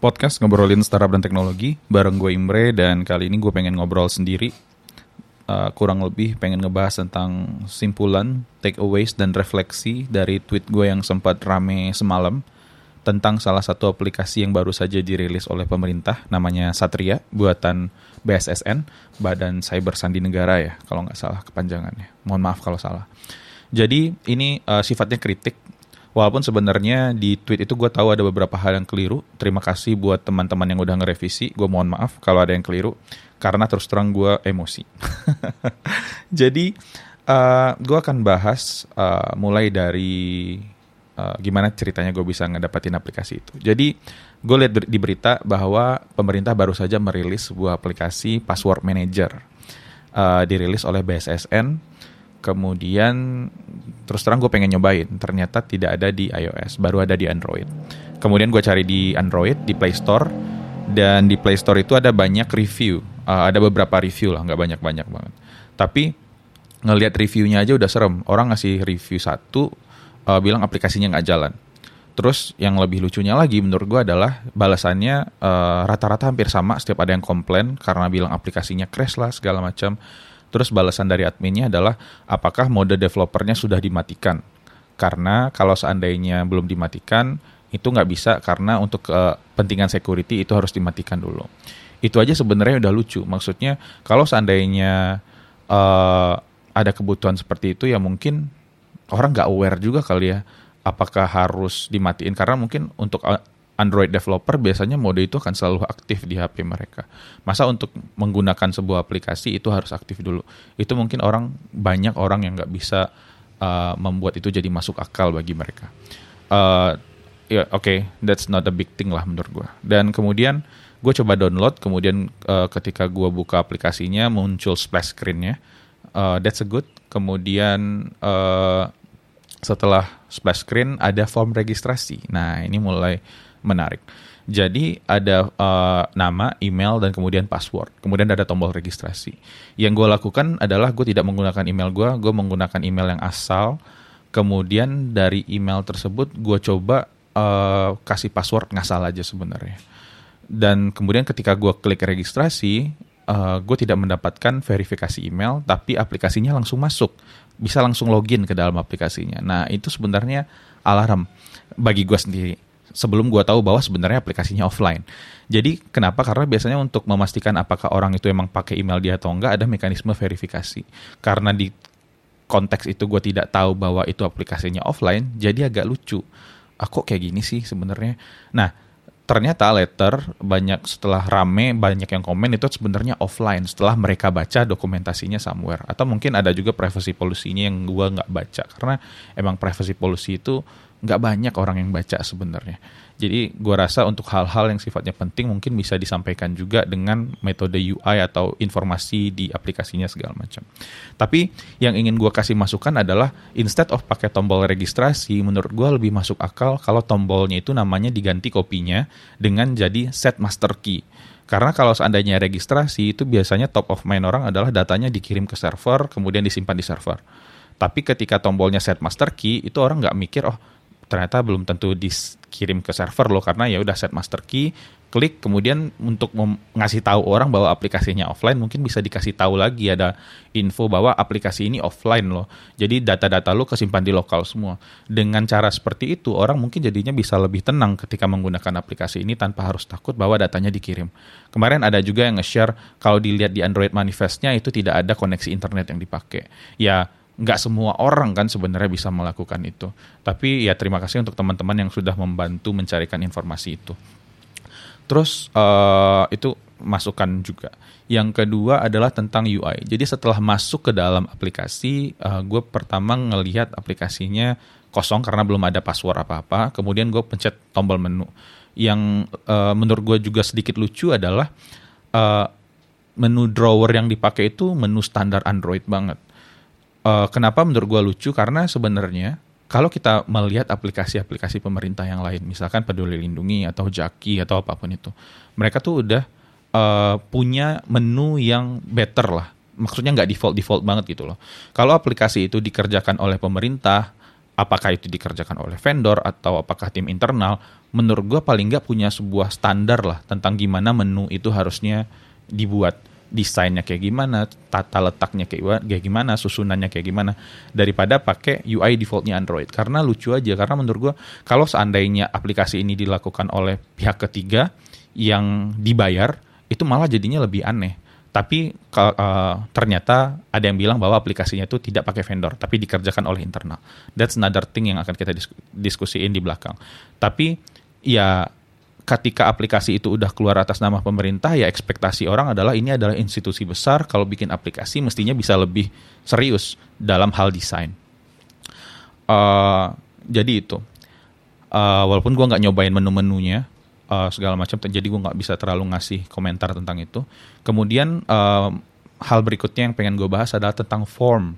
podcast ngobrolin startup dan teknologi. Bareng gue Imre dan kali ini gue pengen ngobrol sendiri. Uh, kurang lebih pengen ngebahas tentang simpulan takeaways dan refleksi dari tweet gue yang sempat rame semalam tentang salah satu aplikasi yang baru saja dirilis oleh pemerintah namanya Satria buatan BSSN Badan Cyber Sandi Negara ya kalau nggak salah kepanjangannya. Mohon maaf kalau salah. Jadi ini uh, sifatnya kritik Walaupun sebenarnya di tweet itu gue tahu ada beberapa hal yang keliru. Terima kasih buat teman-teman yang udah ngerevisi. Gue mohon maaf kalau ada yang keliru. Karena terus terang gue emosi. Jadi uh, eh, gue akan bahas uh, mulai dari uh, gimana ceritanya gue bisa ngedapatin aplikasi itu. Jadi gue lihat di berita bahwa pemerintah baru saja merilis sebuah aplikasi password manager. Uh, dirilis oleh BSSN kemudian terus terang gue pengen nyobain ternyata tidak ada di iOS baru ada di Android. Kemudian gue cari di Android di Play Store dan di Play Store itu ada banyak review. Uh, ada beberapa review lah nggak banyak banyak banget. Tapi ngelihat reviewnya aja udah serem. Orang ngasih review satu uh, bilang aplikasinya nggak jalan. Terus yang lebih lucunya lagi menurut gue adalah balasannya uh, rata-rata uh, hampir sama setiap ada yang komplain karena bilang aplikasinya crash lah segala macam. Terus balasan dari adminnya adalah apakah mode developernya sudah dimatikan? Karena kalau seandainya belum dimatikan, itu nggak bisa karena untuk kepentingan security itu harus dimatikan dulu. Itu aja sebenarnya udah lucu. Maksudnya kalau seandainya uh, ada kebutuhan seperti itu ya mungkin orang nggak aware juga kali ya apakah harus dimatiin karena mungkin untuk Android developer biasanya mode itu akan selalu aktif di HP mereka. Masa untuk menggunakan sebuah aplikasi itu harus aktif dulu. Itu mungkin orang banyak orang yang nggak bisa uh, membuat itu jadi masuk akal bagi mereka. Uh, ya yeah, oke, okay, that's not a big thing lah menurut gue. Dan kemudian gue coba download, kemudian uh, ketika gue buka aplikasinya muncul splash screennya. Uh, that's a good. Kemudian uh, setelah splash screen ada form registrasi. Nah ini mulai menarik. Jadi ada uh, nama, email, dan kemudian password. Kemudian ada tombol registrasi. Yang gue lakukan adalah gue tidak menggunakan email gue, gue menggunakan email yang asal. Kemudian dari email tersebut gue coba uh, kasih password ngasal aja sebenarnya. Dan kemudian ketika gue klik registrasi, uh, gue tidak mendapatkan verifikasi email, tapi aplikasinya langsung masuk. Bisa langsung login ke dalam aplikasinya. Nah itu sebenarnya alarm bagi gue sendiri sebelum gue tahu bahwa sebenarnya aplikasinya offline. Jadi kenapa? Karena biasanya untuk memastikan apakah orang itu emang pakai email dia atau enggak ada mekanisme verifikasi. Karena di konteks itu gue tidak tahu bahwa itu aplikasinya offline, jadi agak lucu. Aku ah, kayak gini sih sebenarnya. Nah, ternyata letter banyak setelah rame banyak yang komen itu sebenarnya offline setelah mereka baca dokumentasinya somewhere atau mungkin ada juga privacy policy-nya yang gue nggak baca karena emang privacy policy itu nggak banyak orang yang baca sebenarnya. Jadi gue rasa untuk hal-hal yang sifatnya penting mungkin bisa disampaikan juga dengan metode UI atau informasi di aplikasinya segala macam. Tapi yang ingin gue kasih masukan adalah instead of pakai tombol registrasi, menurut gue lebih masuk akal kalau tombolnya itu namanya diganti kopinya dengan jadi set master key. Karena kalau seandainya registrasi itu biasanya top of mind orang adalah datanya dikirim ke server kemudian disimpan di server. Tapi ketika tombolnya set master key itu orang nggak mikir oh ternyata belum tentu dikirim ke server loh karena ya udah set master key klik kemudian untuk ngasih tahu orang bahwa aplikasinya offline mungkin bisa dikasih tahu lagi ada info bahwa aplikasi ini offline loh. Jadi data-data lo kesimpan di lokal semua. Dengan cara seperti itu orang mungkin jadinya bisa lebih tenang ketika menggunakan aplikasi ini tanpa harus takut bahwa datanya dikirim. Kemarin ada juga yang nge-share kalau dilihat di Android manifestnya itu tidak ada koneksi internet yang dipakai. Ya nggak semua orang kan sebenarnya bisa melakukan itu. Tapi ya terima kasih untuk teman-teman yang sudah membantu mencarikan informasi itu. Terus uh, itu masukan juga. Yang kedua adalah tentang UI. Jadi setelah masuk ke dalam aplikasi, uh, gue pertama ngelihat aplikasinya kosong karena belum ada password apa-apa. Kemudian gue pencet tombol menu. Yang uh, menurut gue juga sedikit lucu adalah uh, menu drawer yang dipakai itu menu standar Android banget uh, kenapa menurut gue lucu karena sebenarnya kalau kita melihat aplikasi-aplikasi pemerintah yang lain, misalkan Peduli Lindungi atau Jaki atau apa pun itu, mereka tuh udah uh, punya menu yang better lah. Maksudnya nggak default default banget gitu loh. Kalau aplikasi itu dikerjakan oleh pemerintah apakah itu dikerjakan oleh vendor atau apakah tim internal, menurut gue paling nggak punya sebuah standar lah tentang gimana menu itu harusnya dibuat desainnya kayak gimana, tata letaknya kayak, gimana, susunannya kayak gimana, daripada pakai UI defaultnya Android. Karena lucu aja, karena menurut gue kalau seandainya aplikasi ini dilakukan oleh pihak ketiga yang dibayar, itu malah jadinya lebih aneh tapi uh, ternyata ada yang bilang bahwa aplikasinya itu tidak pakai vendor, tapi dikerjakan oleh internal. That's another thing yang akan kita diskusiin di belakang. Tapi ya ketika aplikasi itu udah keluar atas nama pemerintah, ya ekspektasi orang adalah ini adalah institusi besar, kalau bikin aplikasi mestinya bisa lebih serius dalam hal desain. Uh, jadi itu. Uh, walaupun gue nggak nyobain menu-menunya, uh, segala macam jadi gue nggak bisa terlalu ngasih komentar tentang itu kemudian uh, hal berikutnya yang pengen gue bahas adalah tentang form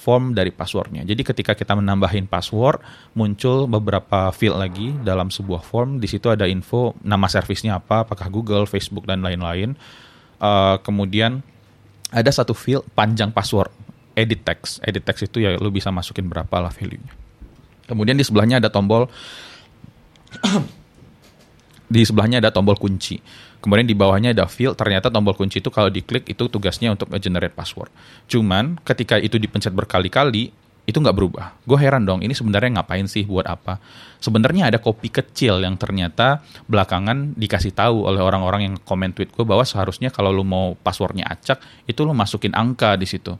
form dari passwordnya. Jadi ketika kita menambahin password, muncul beberapa field lagi dalam sebuah form. Di situ ada info nama servisnya apa, apakah Google, Facebook dan lain-lain. Uh, kemudian ada satu field panjang password, edit text. Edit text itu ya lu bisa masukin berapa lah value-nya. Kemudian di sebelahnya ada tombol di sebelahnya ada tombol kunci. Kemudian di bawahnya ada field, ternyata tombol kunci itu kalau diklik itu tugasnya untuk generate password. Cuman ketika itu dipencet berkali-kali, itu nggak berubah. Gue heran dong, ini sebenarnya ngapain sih, buat apa? Sebenarnya ada kopi kecil yang ternyata belakangan dikasih tahu oleh orang-orang yang komen tweet gue bahwa seharusnya kalau lu mau passwordnya acak, itu lu masukin angka di situ.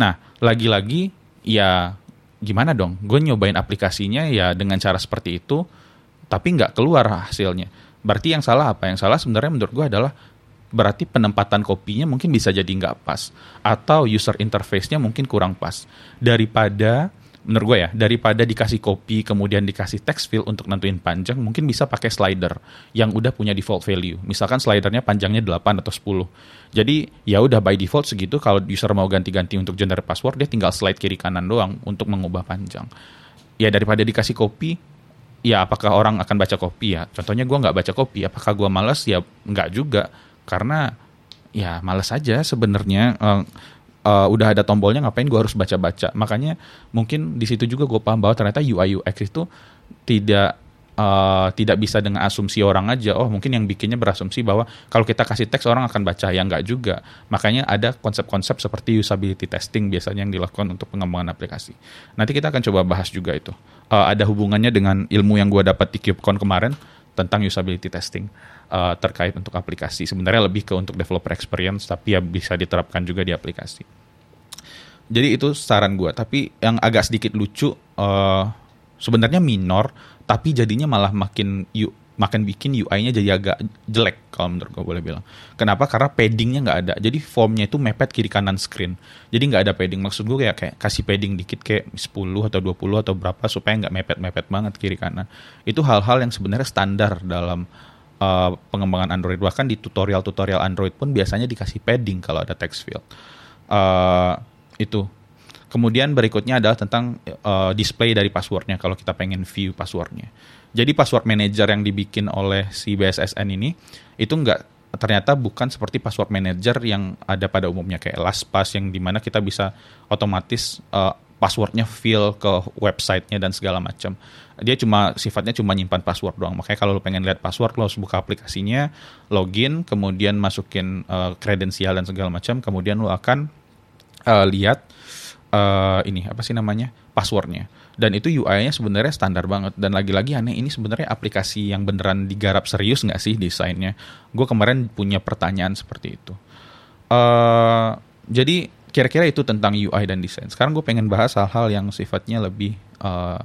Nah, lagi-lagi ya gimana dong? Gue nyobain aplikasinya ya dengan cara seperti itu, tapi nggak keluar hasilnya Berarti yang salah apa? Yang salah sebenarnya menurut gue adalah berarti penempatan kopinya mungkin bisa jadi nggak pas atau user interface-nya mungkin kurang pas. Daripada menurut gue ya daripada dikasih kopi kemudian dikasih text field untuk nentuin panjang mungkin bisa pakai slider yang udah punya default value. Misalkan slidernya panjangnya 8 atau 10 jadi ya udah by default segitu kalau user mau ganti-ganti untuk generate password dia tinggal slide kiri kanan doang untuk mengubah panjang. Ya daripada dikasih kopi ya apakah orang akan baca kopi? Ya contohnya gue nggak baca kopi apakah gue malas ya nggak juga. Karena ya malas aja sebenarnya uh, uh, udah ada tombolnya ngapain gue harus baca-baca? Makanya mungkin di situ juga gue paham bahwa ternyata UI UX itu tidak uh, tidak bisa dengan asumsi orang aja. Oh mungkin yang bikinnya berasumsi bahwa kalau kita kasih teks orang akan baca, ya nggak juga. Makanya ada konsep-konsep seperti usability testing biasanya yang dilakukan untuk pengembangan aplikasi. Nanti kita akan coba bahas juga itu. Uh, ada hubungannya dengan ilmu yang gue dapat di KubeCon kemarin tentang usability testing uh, terkait untuk aplikasi. Sebenarnya lebih ke untuk developer experience, tapi ya bisa diterapkan juga di aplikasi. Jadi itu saran gue. Tapi yang agak sedikit lucu, uh, sebenarnya minor, tapi jadinya malah makin yuk makin bikin UI-nya jadi agak jelek kalau menurut gue boleh bilang. Kenapa? Karena paddingnya nggak ada. Jadi formnya itu mepet kiri kanan screen. Jadi nggak ada padding. Maksud gue kayak, kayak kasih padding dikit kayak 10 atau 20 atau berapa supaya nggak mepet-mepet banget kiri kanan. Itu hal-hal yang sebenarnya standar dalam uh, pengembangan Android. Bahkan di tutorial-tutorial Android pun biasanya dikasih padding kalau ada text field. Uh, itu Kemudian berikutnya adalah tentang uh, display dari passwordnya kalau kita pengen view passwordnya. Jadi password manager yang dibikin oleh si BSSN ini itu enggak ternyata bukan seperti password manager yang ada pada umumnya kayak LastPass yang di mana kita bisa otomatis uh, passwordnya fill ke websitenya dan segala macam. Dia cuma sifatnya cuma nyimpan password doang. Makanya kalau lo pengen lihat password lo harus buka aplikasinya, login, kemudian masukin kredensial uh, dan segala macam, kemudian lo akan uh, lihat uh, ini apa sih namanya passwordnya. Dan itu UI-nya sebenarnya standar banget. Dan lagi-lagi aneh ini sebenarnya aplikasi yang beneran digarap serius nggak sih desainnya? Gue kemarin punya pertanyaan seperti itu. Uh, jadi kira-kira itu tentang UI dan desain. Sekarang gue pengen bahas hal-hal yang sifatnya lebih uh,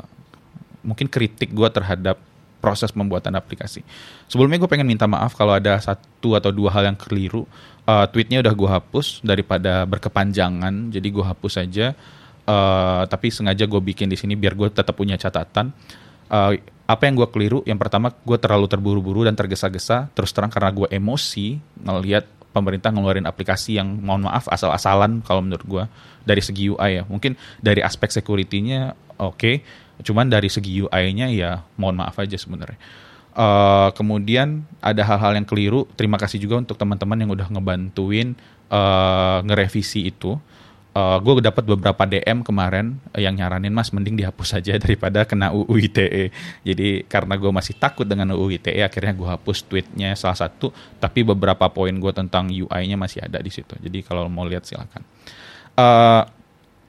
mungkin kritik gue terhadap proses pembuatan aplikasi. Sebelumnya gue pengen minta maaf kalau ada satu atau dua hal yang keliru. Uh, tweetnya udah gue hapus daripada berkepanjangan, jadi gue hapus aja. Uh, tapi sengaja gue bikin di sini biar gue tetap punya catatan. Uh, apa yang gue keliru? Yang pertama gue terlalu terburu-buru dan tergesa-gesa. Terus terang karena gue emosi ngelihat pemerintah ngeluarin aplikasi yang mohon maaf asal-asalan kalau menurut gue dari segi UI ya. Mungkin dari aspek security-nya oke. Okay Cuman dari segi UI-nya ya mohon maaf aja sebenarnya. Uh, kemudian ada hal-hal yang keliru. Terima kasih juga untuk teman-teman yang udah ngebantuin uh, ngerevisi itu. uh, gue dapat beberapa DM kemarin yang nyaranin mas mending dihapus saja daripada kena UU ITE. Jadi karena gue masih takut dengan UU ITE akhirnya gue hapus tweetnya salah satu. Tapi beberapa poin gue tentang UI-nya masih ada di situ. Jadi kalau mau lihat silakan. Uh,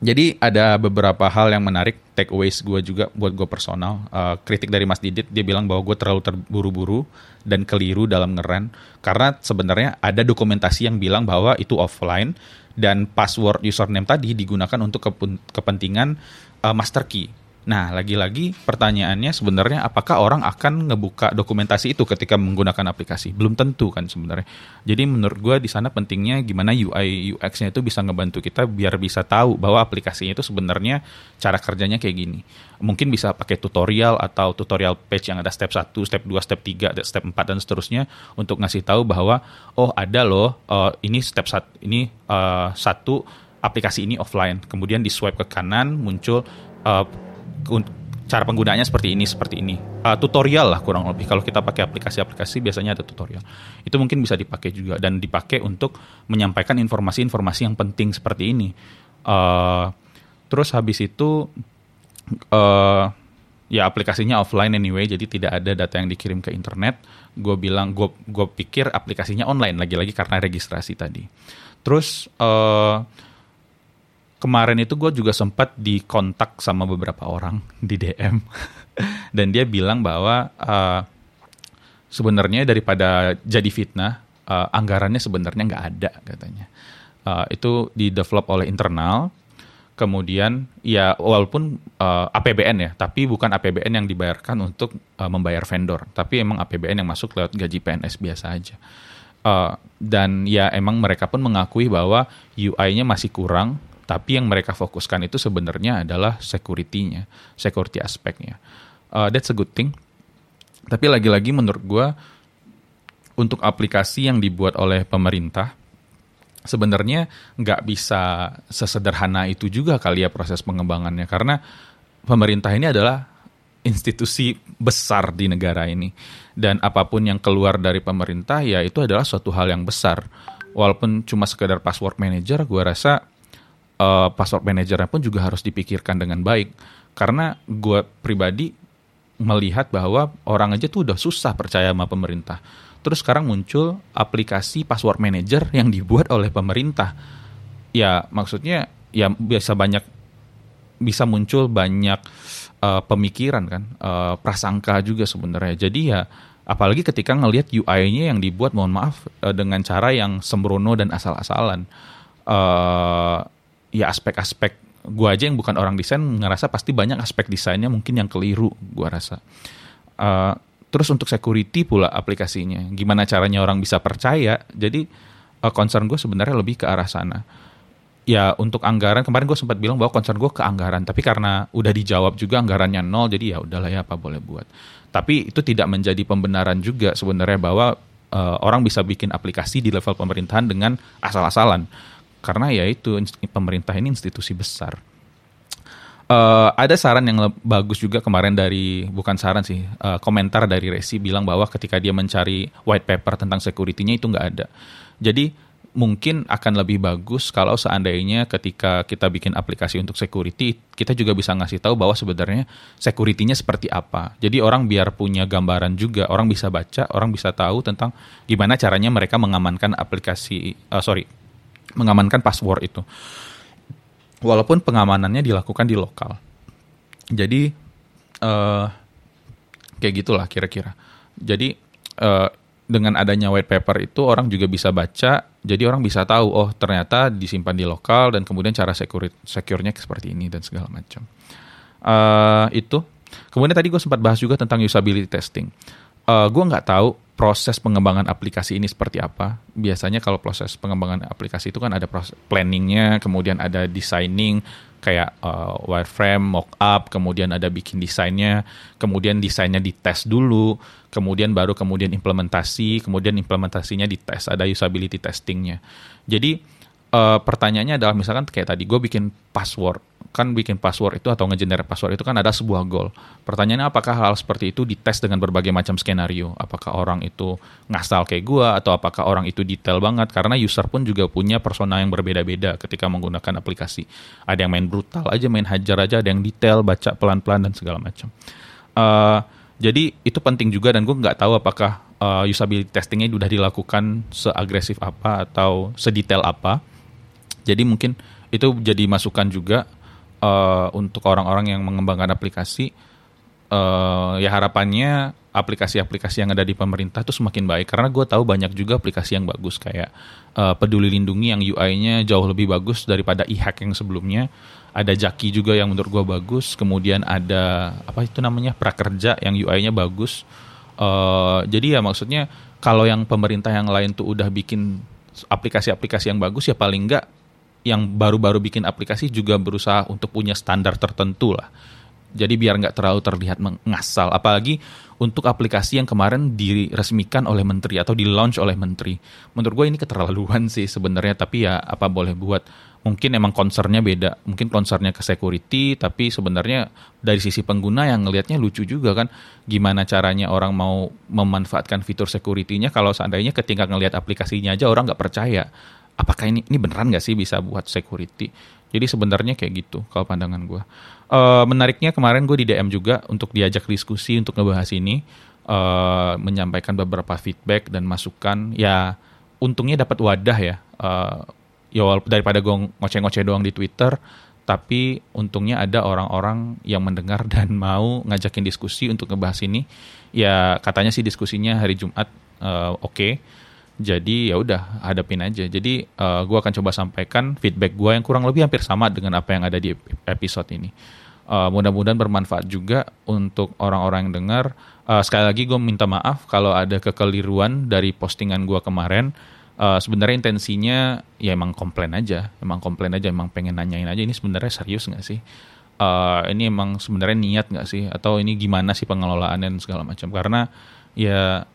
jadi ada beberapa hal yang menarik takeaways gue juga buat gue personal. Uh, kritik dari Mas Didit dia bilang bahwa gue terlalu terburu-buru dan keliru dalam ngeren karena sebenarnya ada dokumentasi yang bilang bahwa itu offline dan password username tadi digunakan untuk kepentingan uh, master key. Nah, lagi-lagi pertanyaannya sebenarnya apakah orang akan ngebuka dokumentasi itu ketika menggunakan aplikasi? Belum tentu kan sebenarnya. Jadi menurut gue di sana pentingnya gimana UI UX-nya itu bisa ngebantu kita biar bisa tahu bahwa aplikasinya itu sebenarnya cara kerjanya kayak gini. Mungkin bisa pakai tutorial atau tutorial page yang ada step 1, step 2, step 3, step 4 dan seterusnya untuk ngasih tahu bahwa oh ada loh uh, ini step 1 ini uh, satu aplikasi ini offline. Kemudian di swipe ke kanan muncul uh, cara penggunaannya seperti ini seperti ini. Uh, tutorial lah kurang lebih. Kalau kita pakai aplikasi-aplikasi biasanya ada tutorial. Itu mungkin bisa dipakai juga dan dipakai untuk menyampaikan informasi-informasi yang penting seperti ini. Uh, terus habis itu uh, ya aplikasinya offline anyway jadi tidak ada data yang dikirim ke internet. Gue bilang gue gue pikir aplikasinya online lagi-lagi karena registrasi tadi. Terus uh, kemarin itu gue juga sempat dikontak sama beberapa orang di DM dan dia bilang bahwa uh, sebenarnya daripada jadi fitnah uh, anggarannya sebenarnya nggak ada katanya. Uh, itu di develop oleh internal. Kemudian ya walaupun uh, APBN ya tapi bukan APBN yang dibayarkan untuk uh, membayar vendor. Tapi emang APBN yang masuk lewat gaji PNS biasa aja. Uh, dan ya emang mereka pun mengakui bahwa UI-nya masih kurang tapi yang mereka fokuskan itu sebenarnya adalah security-nya, security aspeknya. Uh, that's a good thing. Tapi lagi-lagi menurut gue untuk aplikasi yang dibuat oleh pemerintah sebenarnya nggak bisa sesederhana itu juga kali ya proses pengembangannya karena pemerintah ini adalah institusi besar di negara ini dan apa pun yang keluar dari pemerintah ya itu adalah suatu hal yang besar walaupun cuma sekedar password manager gue rasa uh, password manajernya pun juga harus dipikirkan dengan baik. Karena gue pribadi melihat bahwa orang aja tuh udah susah percaya sama pemerintah. Terus sekarang muncul aplikasi password manager yang dibuat oleh pemerintah. Ya maksudnya ya biasa banyak bisa muncul banyak uh, pemikiran kan, uh, prasangka juga sebenarnya. Jadi ya apalagi ketika ngelihat UI-nya yang dibuat mohon maaf uh, dengan cara yang sembrono dan asal-asalan. Uh, ya aspek-aspek gue aja yang bukan orang desain ngerasa pasti banyak aspek desainnya mungkin yang keliru gue rasa. Uh, terus untuk security pula aplikasinya gimana caranya orang bisa percaya? Jadi uh, concern gue sebenarnya lebih ke arah sana. Ya untuk anggaran kemarin gue sempat bilang bahwa concern gue ke anggaran tapi karena udah dijawab juga anggarannya nol jadi ya udahlah ya apa boleh buat. Tapi itu tidak menjadi pembenaran juga sebenarnya bahwa uh, orang bisa bikin aplikasi di level pemerintahan dengan asal-asalan karena ya itu pemerintah ini institusi besar. Uh, ada saran yang bagus juga kemarin dari bukan saran sih uh, komentar dari Resi bilang bahwa ketika dia mencari white paper tentang security-nya itu nggak ada. Jadi mungkin akan lebih bagus kalau seandainya ketika kita bikin aplikasi untuk security kita juga bisa ngasih tahu bahwa sebenarnya security-nya seperti apa. Jadi orang biar punya gambaran juga, orang bisa baca, orang bisa tahu tentang gimana caranya mereka mengamankan aplikasi uh, sorry mengamankan password itu. Walaupun pengamanannya dilakukan di lokal. Jadi uh, kayak gitulah kira-kira. Jadi uh, dengan adanya white paper itu orang juga bisa baca, jadi orang bisa tahu oh ternyata disimpan di lokal dan kemudian cara secure secure-nya seperti ini dan segala macam. Uh, itu. Kemudian tadi gue sempat bahas juga tentang usability testing. Uh, gue nggak tahu proses pengembangan aplikasi ini seperti apa. Biasanya kalau proses pengembangan aplikasi itu kan ada proses planningnya, kemudian ada designing kayak uh, wireframe, mockup, kemudian ada bikin desainnya, kemudian desainnya dites dulu, kemudian baru kemudian implementasi, kemudian implementasinya dites, ada usability testingnya. Jadi uh, pertanyaannya adalah misalkan kayak tadi gue bikin password, kan bikin password itu atau ngegenerate password itu kan ada sebuah goal. Pertanyaannya apakah hal seperti itu dites dengan berbagai macam skenario? Apakah orang itu ngasal kayak gua atau apakah orang itu detail banget? Karena user pun juga punya persona yang berbeda-beda ketika menggunakan aplikasi. Ada yang main brutal aja, main hajar aja, ada yang detail, baca pelan-pelan dan segala macam. Uh, jadi itu penting juga dan gue nggak tahu apakah uh, usability testingnya sudah dilakukan seagresif apa atau sedetail apa. Jadi mungkin itu jadi masukan juga uh, untuk orang-orang yang mengembangkan aplikasi uh, ya harapannya aplikasi-aplikasi yang ada di pemerintah itu semakin baik. Karena gue tahu banyak juga aplikasi yang bagus kayak uh, Peduli Lindungi yang UI-nya jauh lebih bagus daripada e-hack yang sebelumnya. Ada Jaki juga yang menurut gue bagus. Kemudian ada apa itu namanya Prakerja yang UI-nya bagus. Uh, jadi ya maksudnya kalau yang pemerintah yang lain tuh udah bikin aplikasi-aplikasi yang bagus ya paling enggak yang baru-baru bikin aplikasi juga berusaha untuk punya standar tertentu lah. Jadi biar nggak terlalu terlihat mengasal. Apalagi untuk aplikasi yang kemarin diresmikan oleh menteri atau di launch oleh menteri. Menurut gue ini keterlaluan sih sebenarnya. Tapi ya apa boleh buat. Mungkin emang concernnya beda. Mungkin concernnya ke security. Tapi sebenarnya dari sisi pengguna yang ngelihatnya lucu juga kan. Gimana caranya orang mau memanfaatkan fitur security-nya kalau seandainya ketika ngelihat aplikasinya aja orang nggak percaya apakah ini ini beneran nggak sih bisa buat security? Jadi sebenarnya kayak gitu kalau pandangan gue. Uh, menariknya kemarin gue di DM juga untuk diajak diskusi untuk ngebahas ini, uh, menyampaikan beberapa feedback dan masukan. Ya untungnya dapat wadah ya. Uh, ya daripada gue ngoceh-ngoceh doang di Twitter, tapi untungnya ada orang-orang yang mendengar dan mau ngajakin diskusi untuk ngebahas ini. Ya katanya sih diskusinya hari Jumat uh, oke. Okay jadi ya udah hadapin aja. Jadi uh, eh, gue akan coba sampaikan feedback gue yang kurang lebih hampir sama dengan apa yang ada di episode ini. Uh, mudah-mudahan bermanfaat juga untuk orang-orang yang dengar. Uh, sekali lagi gue minta maaf kalau ada kekeliruan dari postingan gue kemarin. Uh, sebenarnya intensinya ya emang komplain aja, emang komplain aja, emang pengen nanyain aja ini sebenarnya serius nggak sih? Uh, ini emang sebenarnya niat nggak sih? Atau ini gimana sih pengelolaannya dan segala macam? Karena ya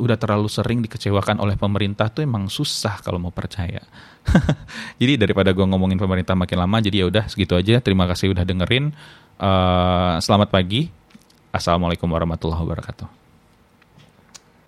udah terlalu sering dikecewakan oleh pemerintah tuh emang susah kalau mau percaya. jadi daripada gue ngomongin pemerintah makin lama, jadi ya udah segitu aja. Terima kasih udah dengerin. Uh, selamat pagi. Assalamualaikum warahmatullahi wabarakatuh.